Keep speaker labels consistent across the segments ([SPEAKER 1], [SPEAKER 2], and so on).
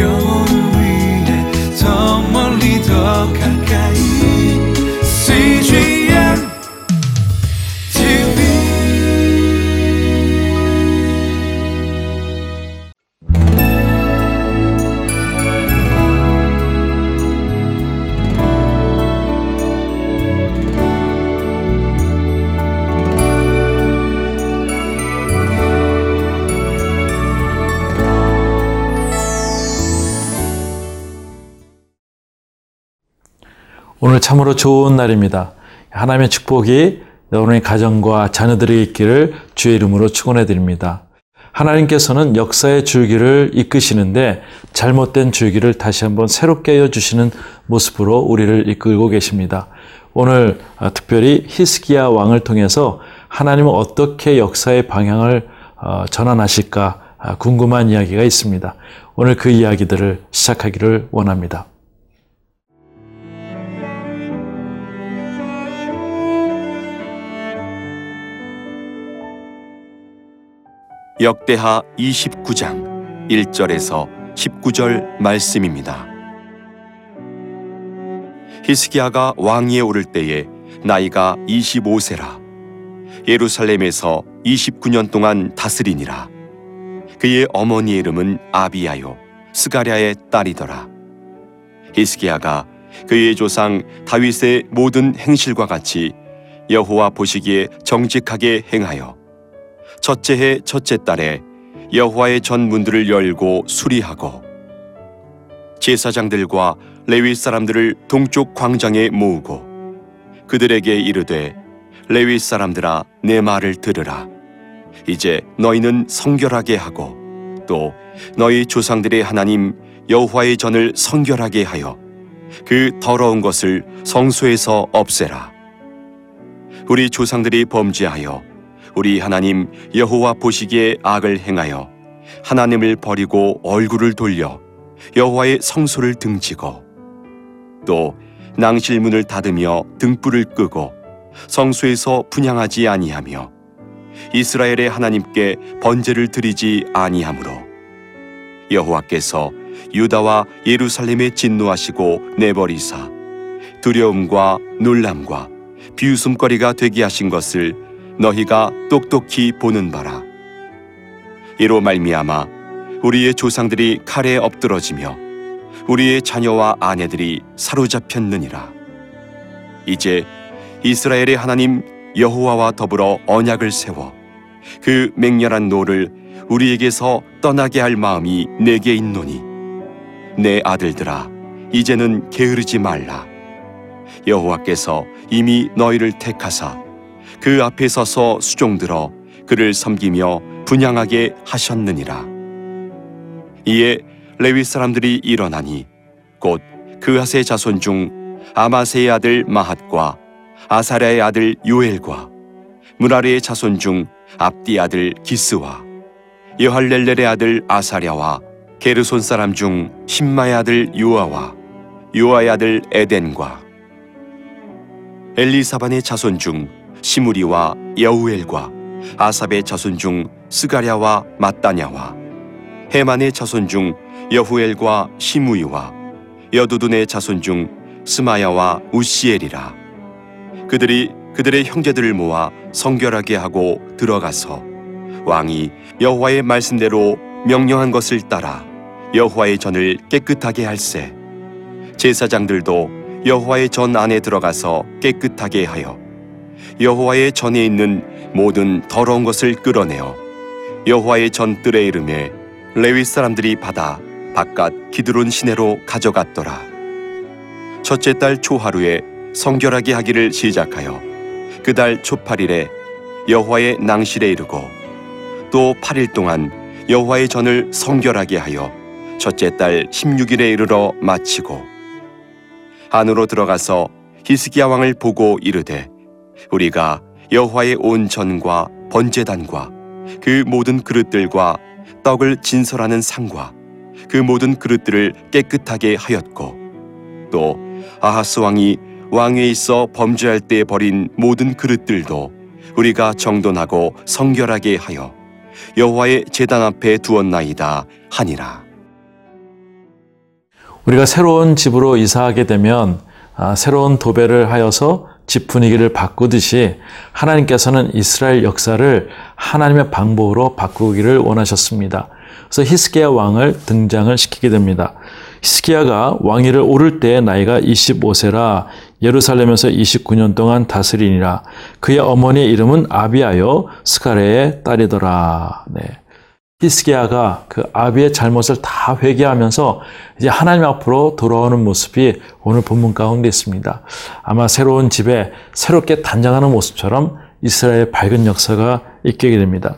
[SPEAKER 1] 영
[SPEAKER 2] 오늘 참으로 좋은 날입니다. 하나님의 축복이 여러분의 가정과 자녀들에게 있기를 주의 이름으로 축원해 드립니다. 하나님께서는 역사의 줄기를 이끄시는데 잘못된 줄기를 다시 한번 새롭게 이어 주시는 모습으로 우리를 이끌고 계십니다. 오늘 어, 특별히 히스기야 왕을 통해서 하나님은 어떻게 역사의 방향을 어, 전환하실까 아, 궁금한 이야기가 있습니다. 오늘 그 이야기들을 시작하기를 원합니다.
[SPEAKER 3] 역대하 29장 1절에서 19절 말씀입니다. 히스기야가 왕위에 오를 때에 나이가 25세라. 예루살렘에서 29년 동안 다스리니라. 그의 어머니의 이름은 아비야요 스가랴의 딸이더라. 히스기야가 그의 조상 다윗의 모든 행실과 같이 여호와 보시기에 정직하게 행하여 첫째 해 첫째 달에 여호와의 전 문들을 열고 수리하고 제사장들과 레위 사람들을 동쪽 광장에 모으고 그들에게 이르되 레위 사람들아 내 말을 들으라. 이제 너희는 성결하게 하고 또 너희 조상들의 하나님 여호와의 전을 성결하게 하여 그 더러운 것을 성소에서 없애라. 우리 조상들이 범죄하여 우리 하나님 여호와 보시기에 악을 행하여 하나님을 버리고 얼굴을 돌려 여호와의 성소를 등지고 또 낭실문을 닫으며 등불을 끄고 성소에서 분양하지 아니하며 이스라엘의 하나님께 번제를 드리지 아니하므로 여호와께서 유다와 예루살렘에 진노하시고 내버리사 두려움과 놀람과 비웃음거리가 되게 하신 것을 너희가 똑똑히 보는 바라. 이로 말미암아 우리의 조상들이 칼에 엎드러지며 우리의 자녀와 아내들이 사로잡혔느니라. 이제 이스라엘의 하나님 여호와와 더불어 언약을 세워 그 맹렬한 노를 우리에게서 떠나게 할 마음이 내게 있노니 내 아들들아 이제는 게으르지 말라. 여호와께서 이미 너희를 택하사 그 앞에 서서 수종들어 그를 섬기며 분향하게 하셨느니라. 이에 레위 사람들이 일어나니 곧 그하세 자손 중 아마세의 아들 마핫과 아사랴의 아들 요엘과 무라리의 자손 중 압디 아들 기스와 여할렐렐의 아들 아사랴와 게르손 사람 중 신마의 아들 요아와 요아의 아들 에덴과 엘리사반의 자손 중 시무리와 여우엘과 아삽의 자손 중 스가랴와 마따냐와 헤만의 자손 중 여후엘과 시무이와 여두둔의 자손 중 스마야와 우시엘이라. 그들이 그들의 형제들을 모아 성결하게 하고 들어가서 왕이 여호와의 말씀대로 명령한 것을 따라 여호와의 전을 깨끗하게 할세. 제사장들도 여호와의 전 안에 들어가서 깨끗하게 하여 여호와의 전에 있는 모든 더러운 것을 끌어내어 여호와의 전 뜰에 이름에 레위 사람들이 받아 바깥 기드론 시내로 가져갔더라. 첫째 달 초하루에 성결하게 하기를 시작하여 그 달 초팔일에 여호와의 낭실에 이르고 또 8일 동안 여호와의 전을 성결하게 하여 첫째 달 16일에 이르러 마치고 안으로 들어가서 히스기야 왕을 보고 이르되 우리가 여호와의 온 전과 번제단과 그 모든 그릇들과 떡을 진설하는 상과 그 모든 그릇들을 깨끗하게 하였고 또 아하스 왕이 왕위에 있어 범죄할 때 버린 모든 그릇들도 우리가 정돈하고 성결하게 하여 여호와의 제단 앞에 두었나이다 하니라.
[SPEAKER 2] 우리가 새로운 집으로 이사하게 되면 아, 새로운 도배를 하여서 집 분위기를 바꾸듯이 하나님께서는 이스라엘 역사를 하나님의 방법으로 바꾸기를 원하셨습니다. 그래서 히스기야 왕을 등장을 시키게 됩니다. 히스기야가 왕위를 오를 때 나이가 25세라 예루살렘에서 29년 동안 다스리니라. 그의 어머니의 이름은 아비아요 스가레의 딸이더라. 네. 히스기야가 그 아비의 잘못을 다 회개하면서 이제 하나님 앞으로 돌아오는 모습이 오늘 본문 가운데 있습니다. 아마 새로운 집에 새롭게 단장하는 모습처럼 이스라엘의 밝은 역사가 있게 됩니다.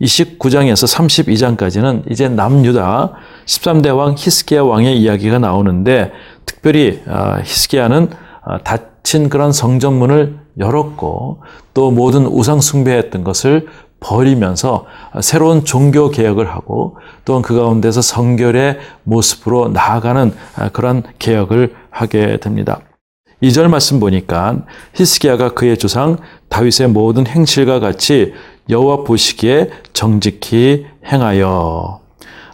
[SPEAKER 2] 29장에서 32장까지는 이제 남유다 13대 왕 히스기야 왕의 이야기가 나오는데 특별히 아, 히스기야는 아, 닫힌 그런 성전문을 열었고 또 모든 우상 숭배했던 것을 버리면서 새로운 종교 개혁을 하고 또한 그 가운데서 성결의 모습으로 나아가는 그런 개혁을 하게 됩니다. 2절 말씀 보니까 히스기야가 그의 조상 다윗의 모든 행실과 같이 여호와 보시기에 정직히 행하여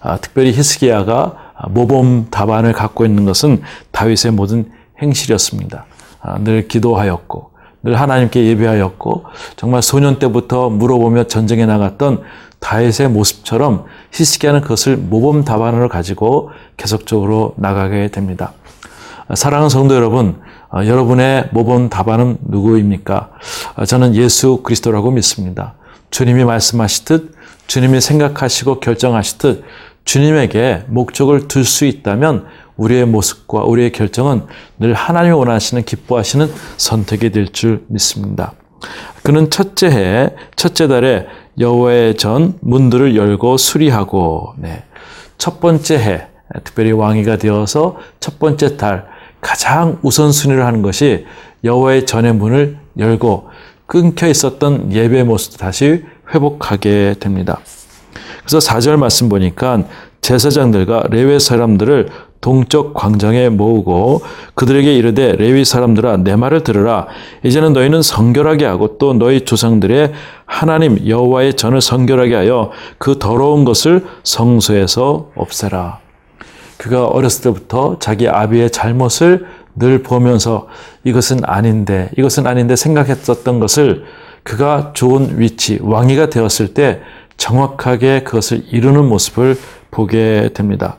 [SPEAKER 2] 아, 특별히 히스기야가 모범 답안을 갖고 있는 것은 다윗의 모든 행실이었습니다. 아, 늘 기도하였고 늘 하나님께 예배하였고 정말 소년 때부터 물어보며 전쟁에 나갔던 다윗의 모습처럼 히스기야는 그것을 모범 답안으로 가지고 계속적으로 나가게 됩니다. 사랑하는 성도 여러분, 어, 여러분의 모범 답안은 누구입니까? 어, 저는 예수 그리스도라고 믿습니다. 주님이 말씀하시듯 주님이 생각하시고 결정하시듯 주님에게 목적을 둘 수 있다면 우리의 모습과 우리의 결정은 늘 하나님이 원하시는 기뻐하시는 선택이 될 줄 믿습니다. 그는 첫째 해 첫째 달에 여호와의 전 문들을 열고 수리하고 네. 첫 번째 해 특별히 왕위가 되어서 첫 번째 달 가장 우선순위를 하는 것이 여호와의 전의 문을 열고 끊겨 있었던 예배 모습도 다시 회복하게 됩니다. 그래서 4절 말씀 보니까 제사장들과 레위 사람들을 동쪽 광장에 모으고 그들에게 이르되 레위 사람들아 내 말을 들으라 이제는 너희는 성결하게 하고 또 너희 조상들의 하나님 여호와의 전을 성결하게 하여 그 더러운 것을 성소에서 없애라 그가 어렸을 때부터 자기 아비의 잘못을 늘 보면서 이것은 아닌데 이것은 아닌데 생각했었던 것을 그가 좋은 위치 왕위가 되었을 때 정확하게 그것을 이루는 모습을 보게 됩니다.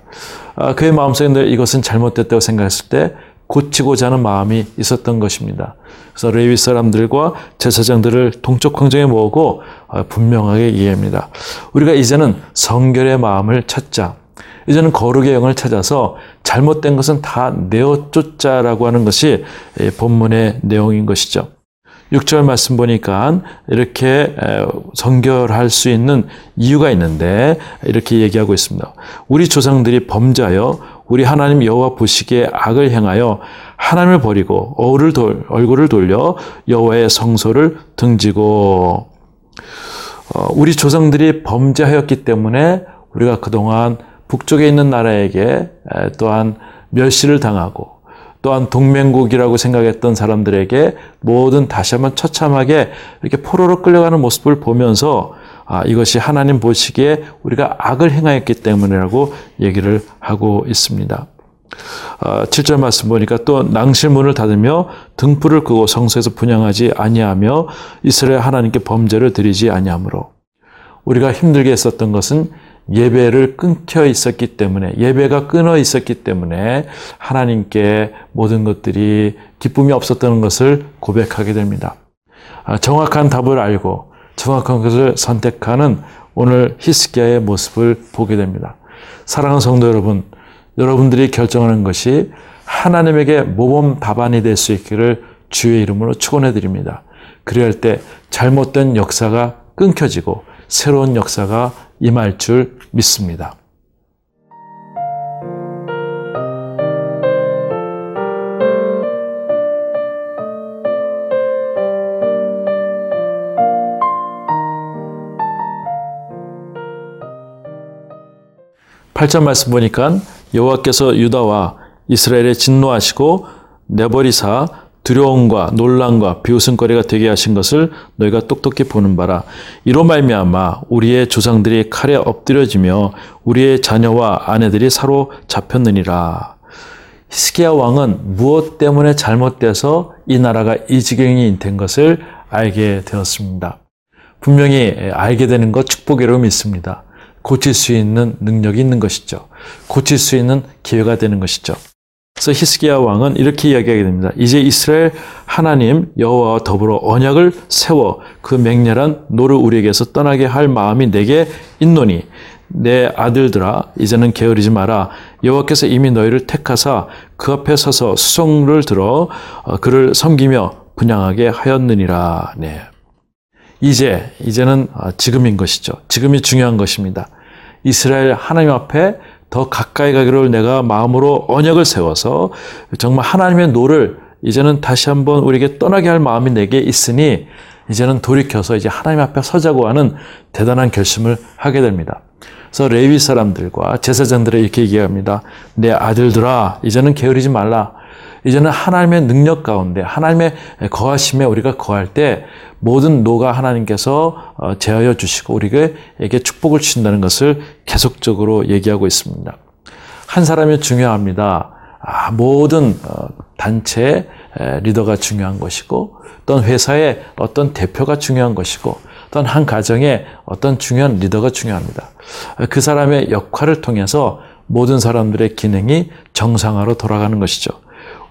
[SPEAKER 2] 아, 그의 마음속에 늘 이것은 잘못됐다고 생각했을 때 고치고자 하는 마음이 있었던 것입니다. 그래서 레위 사람들과 제사장들을 동쪽 광장에 모으고 아, 분명하게 이해합니다. 우리가 이제는 성결의 마음을 찾자. 이제는 거룩의 영을 찾아서 잘못된 것은 다 내어 쫓자라고 하는 것이 본문의 내용인 것이죠. 6절 말씀 보니까 이렇게 성결할 수 있는 이유가 있는데 이렇게 얘기하고 있습니다. 우리 조상들이 범죄하여 우리 하나님 여호와 보시기에 악을 행하여 하나님을 버리고 얼굴을, 돌, 얼굴을 돌려 여호와의 성소를 등지고 어, 우리 조상들이 범죄하였기 때문에 우리가 그동안 북쪽에 있는 나라에게 또한 멸시를 당하고 또한 동맹국이라고 생각했던 사람들에게 모든 다시 한번 처참하게 이렇게 포로로 끌려가는 모습을 보면서 아, 이것이 하나님 보시기에 우리가 악을 행하였기 때문이라고 얘기를 하고 있습니다. 아, 7절 말씀 보니까 또 낭실문을 닫으며 등불을 끄고 성소에서 분양하지 아니하며 이스라엘 하나님께 범죄를 드리지 아니하므로 우리가 힘들게 했었던 것은 예배를 끊겨 있었기 때문에 예배가 끊어 있었기 때문에 하나님께 모든 것들이 기쁨이 없었던 것을 고백하게 됩니다. 아, 정확한 답을 알고 정확한 것을 선택하는 오늘 히스기야의 모습을 보게 됩니다. 사랑하는 성도 여러분, 여러분들이 결정하는 것이 하나님에게 모범 답안이 될 수 있기를 주의 이름으로 축원해 드립니다. 그래야 할때 잘못된 역사가 끊겨지고 새로운 역사가 임할 줄 믿습니다. 팔절 말씀 보니까 여호와께서 유다와 이스라엘에 진노하시고 내버리사 두려움과 논란과 비웃음거리가 되게 하신 것을 너희가 똑똑히 보는 바라. 이로 말미암아 우리의 조상들이 칼에 엎드려지며 우리의 자녀와 아내들이 사로 잡혔느니라. 히스기야 왕은 무엇 때문에 잘못돼서 이 나라가 이 지경이 된 것을 알게 되었습니다. 분명히 알게 되는 것 축복이라고 믿습니다. 고칠 수 있는 능력이 있는 것이죠. 고칠 수 있는 기회가 되는 것이죠. 그래서 히스기야 왕은 이렇게 이야기하게 됩니다. 이제 이스라엘 하나님 여호와와 더불어 언약을 세워 그 맹렬한 노를 우리에게서 떠나게 할 마음이 내게 있노니 내 아들들아 이제는 게으르지 마라 여호와께서 이미 너희를 택하사 그 앞에 서서 수종을 들어 어, 그를 섬기며 분향하게 하였느니라. 네. 이제 이제는 어, 지금인 것이죠. 지금이 중요한 것입니다. 이스라엘 하나님 앞에 더 가까이 가기를 내가 마음으로 언약을 세워서 정말 하나님의 노를 이제는 다시 한번 우리에게 떠나게 할 마음이 내게 있으니 이제는 돌이켜서 이제 하나님 앞에 서자고 하는 대단한 결심을 하게 됩니다. 그래서 레위 사람들과 제사장들에 이렇게 얘기합니다. 내 아들들아, 이제는 게으르지 말라. 이제는 하나님의 능력 가운데 하나님의 거하심에 우리가 거할 때 모든 노가 하나님께서 어, 제하여 주시고 우리에게 축복을 주신다는 것을 계속적으로 얘기하고 있습니다. 한 사람이 중요합니다. 아, 모든 어, 단체 리더가 중요한 것이고 어떤 회사의 어떤 대표가 중요한 것이고 어떤 한 가정의 어떤 중요한 리더가 중요합니다. 그 사람의 역할을 통해서 모든 사람들의 기능이 정상화로 돌아가는 것이죠.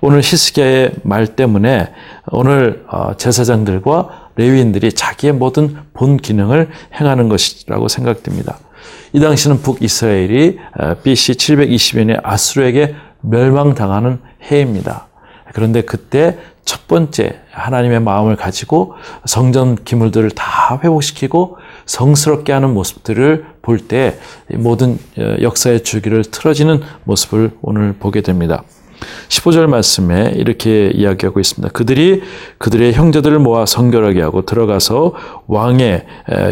[SPEAKER 2] 오늘 히스기야의 말 때문에 오늘 어, 제사장들과 레위인들이 자기의 모든 본 기능을 행하는 것이라고 생각됩니다. 이 당시는 북이스라엘이 어, BC 720년에 아수르에게 멸망당하는 해입니다. 그런데 그때 첫 번째 하나님의 마음을 가지고 성전 기물들을 다 회복시키고 성스럽게 하는 모습들을 볼 때 모든 어, 역사의 주기를 틀어지는 모습을 오늘 보게 됩니다. 15절 말씀에 이렇게 이야기하고 있습니다. 그들이 그들의 형제들을 모아 성결하게 하고 들어가서 왕의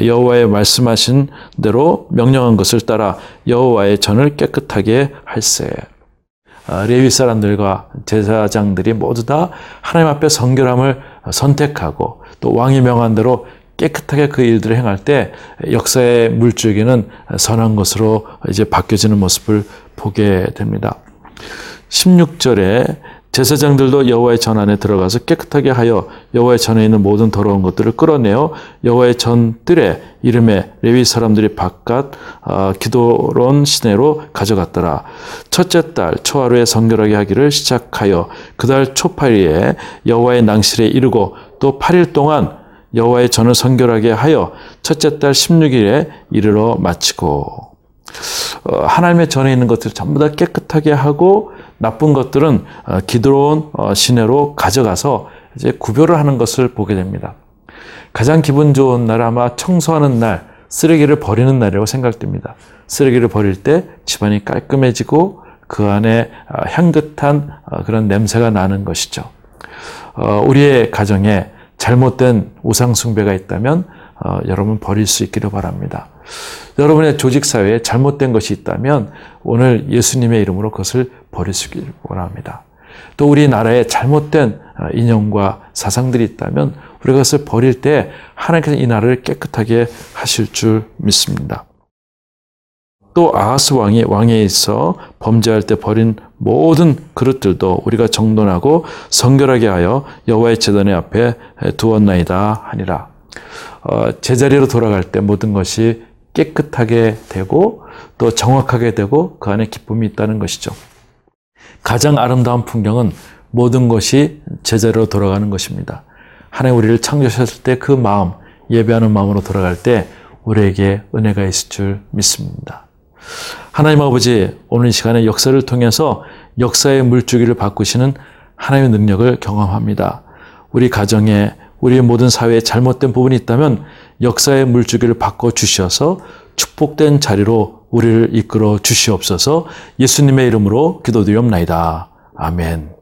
[SPEAKER 2] 여호와의 말씀하신 대로 명령한 것을 따라 여호와의 전을 깨끗하게 할세. 아, 레위 사람들과 제사장들이 모두 다 하나님 앞에 성결함을 선택하고 또 왕이 명한 대로 깨끗하게 그 일들을 행할 때 역사의 물줄기는 선한 것으로 이제 바뀌어지는 모습을 보게 됩니다. 16절에 제사장들도 여호와의 전 안에 들어가서 깨끗하게 하여 여호와의 전에 있는 모든 더러운 것들을 끌어내어 여호와의 전 뜰에 이름에 레위 사람들이 바깥 어, 기도론 시내로 가져갔더라. 첫째 달 초하루에 성결하게 하기를 시작하여 그달 초파리에 여호와의 낭실에 이르고 또 8일 동안 여호와의 전을 성결하게 하여 첫째 달 16일에 이르러 마치고 어, 하나님의 전에 있는 것들을 전부 다 깨끗하게 하고 나쁜 것들은 어, 기드로운 어, 시내로 가져가서 이제 구별을 하는 것을 보게 됩니다. 가장 기분 좋은 날 아마 청소하는 날, 쓰레기를 버리는 날이라고 생각됩니다. 쓰레기를 버릴 때 집안이 깔끔해지고 그 안에 어, 향긋한 그런 냄새가 나는 것이죠. 우리의 가정에 잘못된 우상숭배가 있다면 여러분 버릴 수 있기를 바랍니다. 여러분의 조직 사회에 잘못된 것이 있다면 오늘 예수님의 이름으로 그것을 버리시길 원합니다. 또 우리나라에 잘못된 어, 인형과 사상들이 있다면 우리가 그것을 버릴 때 하나님께서 이 나라를 깨끗하게 하실 줄 믿습니다. 또 아하스 왕이 왕에 있어 범죄할 때 버린 모든 그릇들도 우리가 정돈하고 성결하게 하여 여호와의 제단의 앞에 두었나이다 하니라. 어, 제자리로 돌아갈 때 모든 것이 깨끗하게 되고 또 정확하게 되고 그 안에 기쁨이 있다는 것이죠. 가장 아름다운 풍경은 모든 것이 제자리로 돌아가는 것입니다. 하나님 우리를 창조하셨을 때 그 마음, 예배하는 마음으로 돌아갈 때 우리에게 은혜가 있을 줄 믿습니다. 하나님 아버지, 오늘 이 시간에 역사를 통해서 역사의 물주기를 바꾸시는 하나님의 능력을 경험합니다. 우리 가정에 우리의 모든 사회에 잘못된 부분이 있다면 역사의 물주기를 바꿔 주셔서 축복된 자리로 우리를 이끌어 주시옵소서 예수님의 이름으로 기도드리옵나이다. 아멘.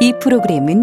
[SPEAKER 4] 이 프로그램은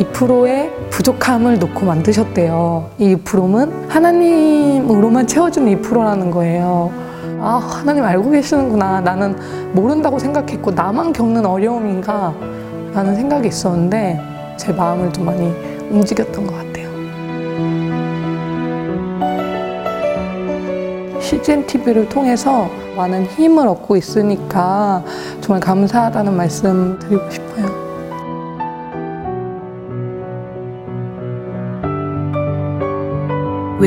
[SPEAKER 5] 2%의 부족함을 놓고 만드셨대요. 이 2%는 하나님으로만 채워주는 2%라는 거예요. 아, 하나님 알고 계시는구나. 나는 모른다고 생각했고, 나만 겪는 어려움인가? 라는 생각이 있었는데, 제 마음을 좀 많이 움직였던 것 같아요. CGN TV를 통해서 많은 힘을 얻고 있으니까 정말 감사하다는 말씀 드리고 싶어요.